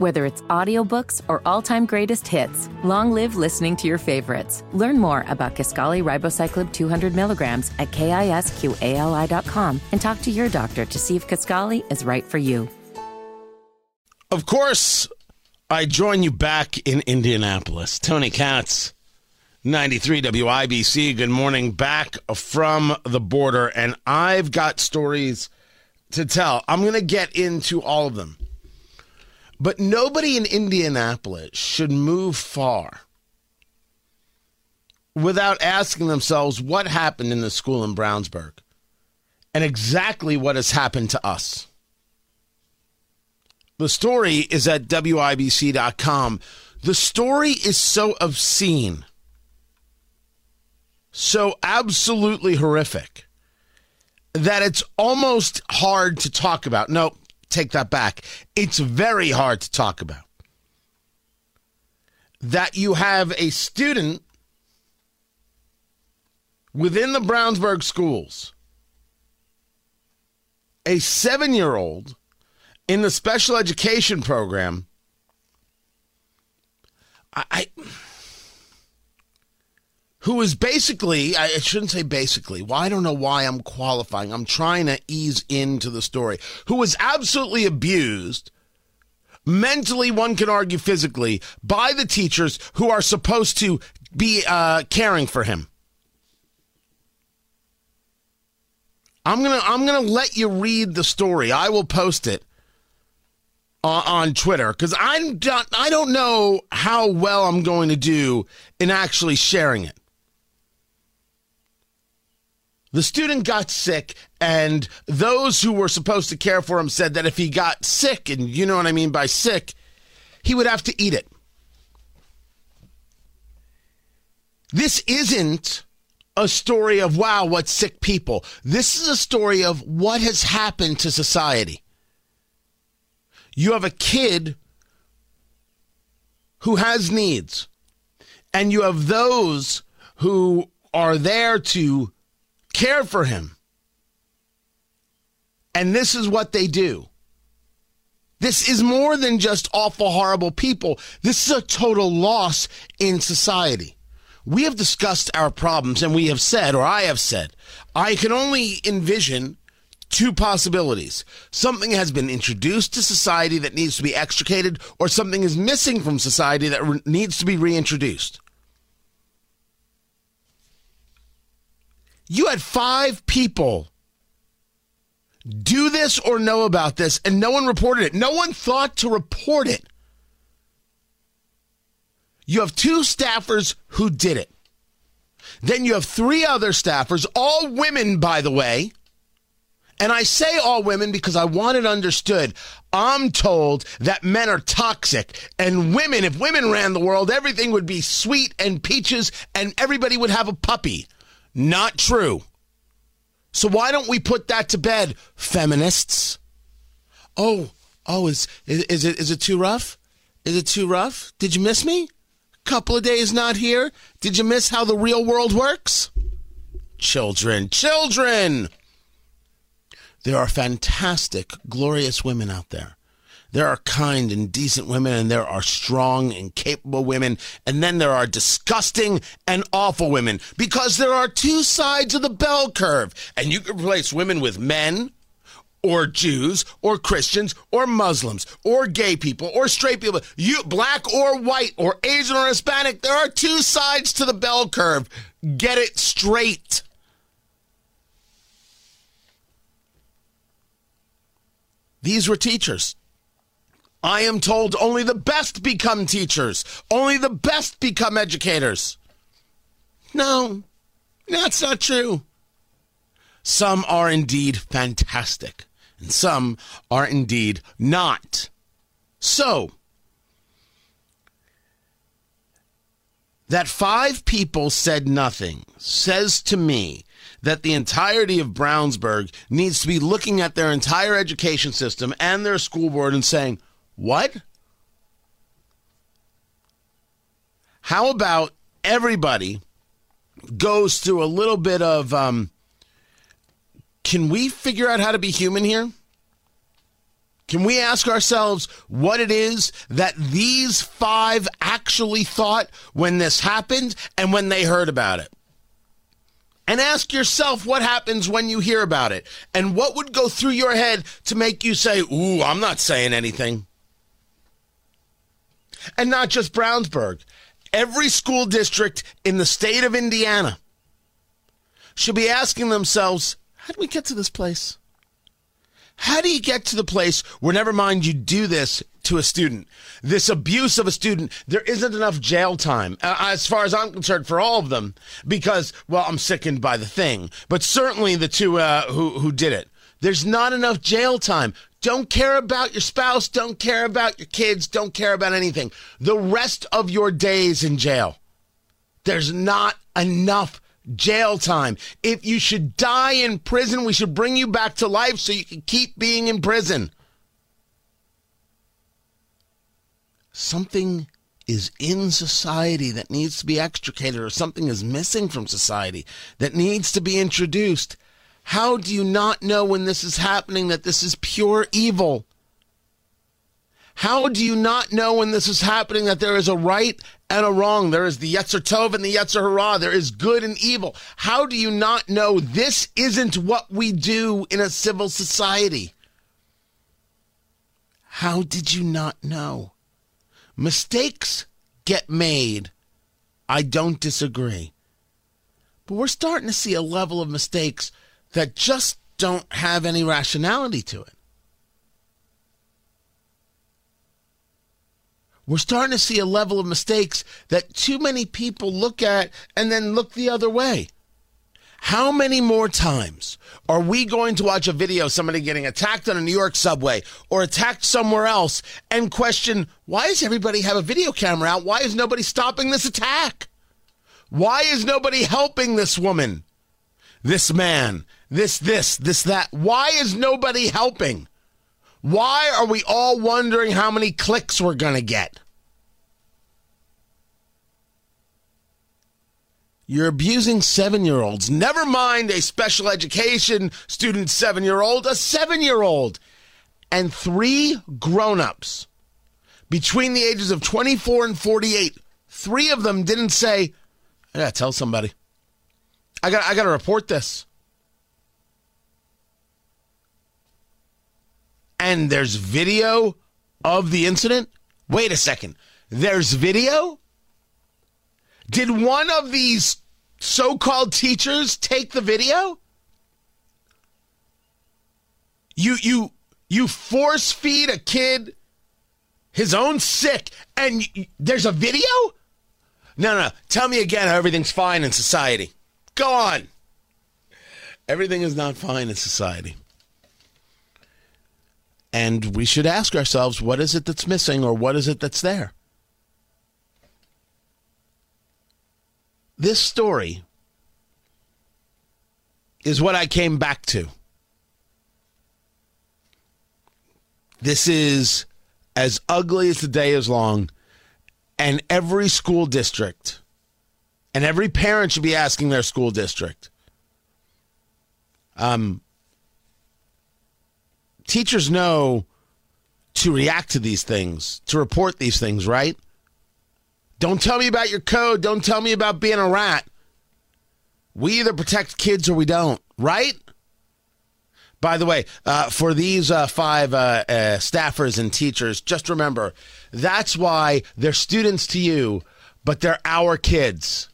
Whether it's audiobooks or all-time greatest hits, long live listening to your favorites. Learn more about Kisqali Ribociclib 200 milligrams at kisqali.com and talk to your doctor to see if Kisqali is right for you. Of course, I join you back in Indianapolis. Tony Katz, 93 WIBC. Good morning, back from the border. And I've got stories to tell. I'm going to get into all of them. But nobody in Indianapolis should move far without asking themselves what happened in the school in Brownsburg and exactly what has happened to us. The story is at WIBC.com. The story is so obscene, so absolutely horrific, that it's almost hard to talk about. No, take that back. It's very hard to talk about. That you have a student within the Brownsburg schools, a seven year old in the special education program. I, I who is basically, I shouldn't say basically, well, I don't know why I'm qualifying. I'm trying to ease into the story, who was absolutely abused, mentally, one can argue physically, by the teachers who are supposed to be uh, caring for him. I'm gonna I'm gonna let you read the story. I will post it on, on Twitter because I'm done. I don't know how well I'm going to do in actually sharing it. The student got sick, and those who were supposed to care for him said that if he got sick, and you know what I mean by sick, he would have to eat it. This isn't a story of, wow, what sick people. This is a story of what has happened to society. You have a kid who has needs, and you have those who are there to care for him. And this is what they do. This is more than just awful, horrible people. This is a total loss in society. We have discussed our problems and we have said, or I have said, I can only envision two possibilities. Something has been introduced to society that needs to be extricated, or something is missing from society that re- needs to be reintroduced. You had five people do this or know about this, and no one reported it. No one thought to report it. You have two staffers who did it. Then you have three other staffers, all women, by the way. And I say all women because I want it understood. I'm told that men are toxic and women, if women ran the world, everything would be sweet and peaches and everybody would have a puppy. Not true. So why don't we put that to bed, feminists? Oh, oh, is, is, is it is it too rough? Is it too rough? Did you miss me? Couple of days not here. Did you miss how the real world works? Children, children. There are fantastic, glorious women out there. There are kind and decent women, and there are strong and capable women, and then there are disgusting and awful women because there are two sides of the bell curve. And you can replace women with men, or Jews, or Christians, or Muslims, or gay people, or straight people, you black or white, or Asian or Hispanic. There are two sides to the bell curve. Get it straight. These were teachers. I am told only the best become teachers, only the best become educators. No, that's not true. Some are indeed fantastic, and some are indeed not. So, that five people said nothing says to me that the entirety of Brownsburg needs to be looking at their entire education system and their school board and saying, what? How about everybody goes through a little bit of um, can we figure out how to be human here? Can we ask ourselves what it is that these five actually thought when this happened and when they heard about it? And ask yourself what happens when you hear about it and what would go through your head to make you say, Ooh, I'm not saying anything. And not just Brownsburg, every school district in the state of Indiana should be asking themselves, How do we get to this place? How do you get to the place where, never mind, you do this to a student, this abuse of a student, there isn't enough jail time, uh, as far as I'm concerned, for all of them, because, well, I'm sickened by the thing, but certainly the two uh, who, who did it. There's not enough jail time. Don't care about your spouse, don't care about your kids, don't care about anything. The rest of your days in jail. There's not enough jail time. If you should die in prison, we should bring you back to life so you can keep being in prison. Something is in society that needs to be extricated, or something is missing from society that needs to be introduced. How do you not know when this is happening that this is pure evil? How do you not know when this is happening that there is a right and a wrong? There is the Yetzer Tov and the Yetzer Hara. There is good and evil. How do you not know this isn't what we do in a civil society? How did you not know? Mistakes get made. I don't disagree. But we're starting to see a level of mistakes that just don't have any rationality to it. We're starting to see a level of mistakes that too many people look at and then look the other way. How many more times are we going to watch a video of somebody getting attacked on a New York subway or attacked somewhere else and question, why does everybody have a video camera out? Why is nobody stopping this attack? Why is nobody helping this woman, this man, this, this, this, that? Why is nobody helping? Why are we all wondering how many clicks we're going to get? You're abusing seven year olds. Never mind a special education student seven year old, a seven year old. And three grown ups between the ages of 24 and 48. Three of them didn't say, I gotta tell somebody. I got I gotta report this. and there's video of the incident? Wait a second. There's video? Did one of these so called teachers take the video? You, you, you force feed a kid his own sick and there's a video? No, no. Tell me again how everything's fine in society. Go on. Everything is not fine in society. And we should ask ourselves what is it that's missing or what is it that's there? This story is what I came back to. This is as ugly as the day is long, and every school district and every parent should be asking their school district um, teachers know to react to these things, to report these things, right? Don't tell me about your code. Don't tell me about being a rat. We either protect kids or we don't, right? By the way, uh, for these uh, five uh, uh staffers and teachers, just remember that's why they're students to you, but they're our kids.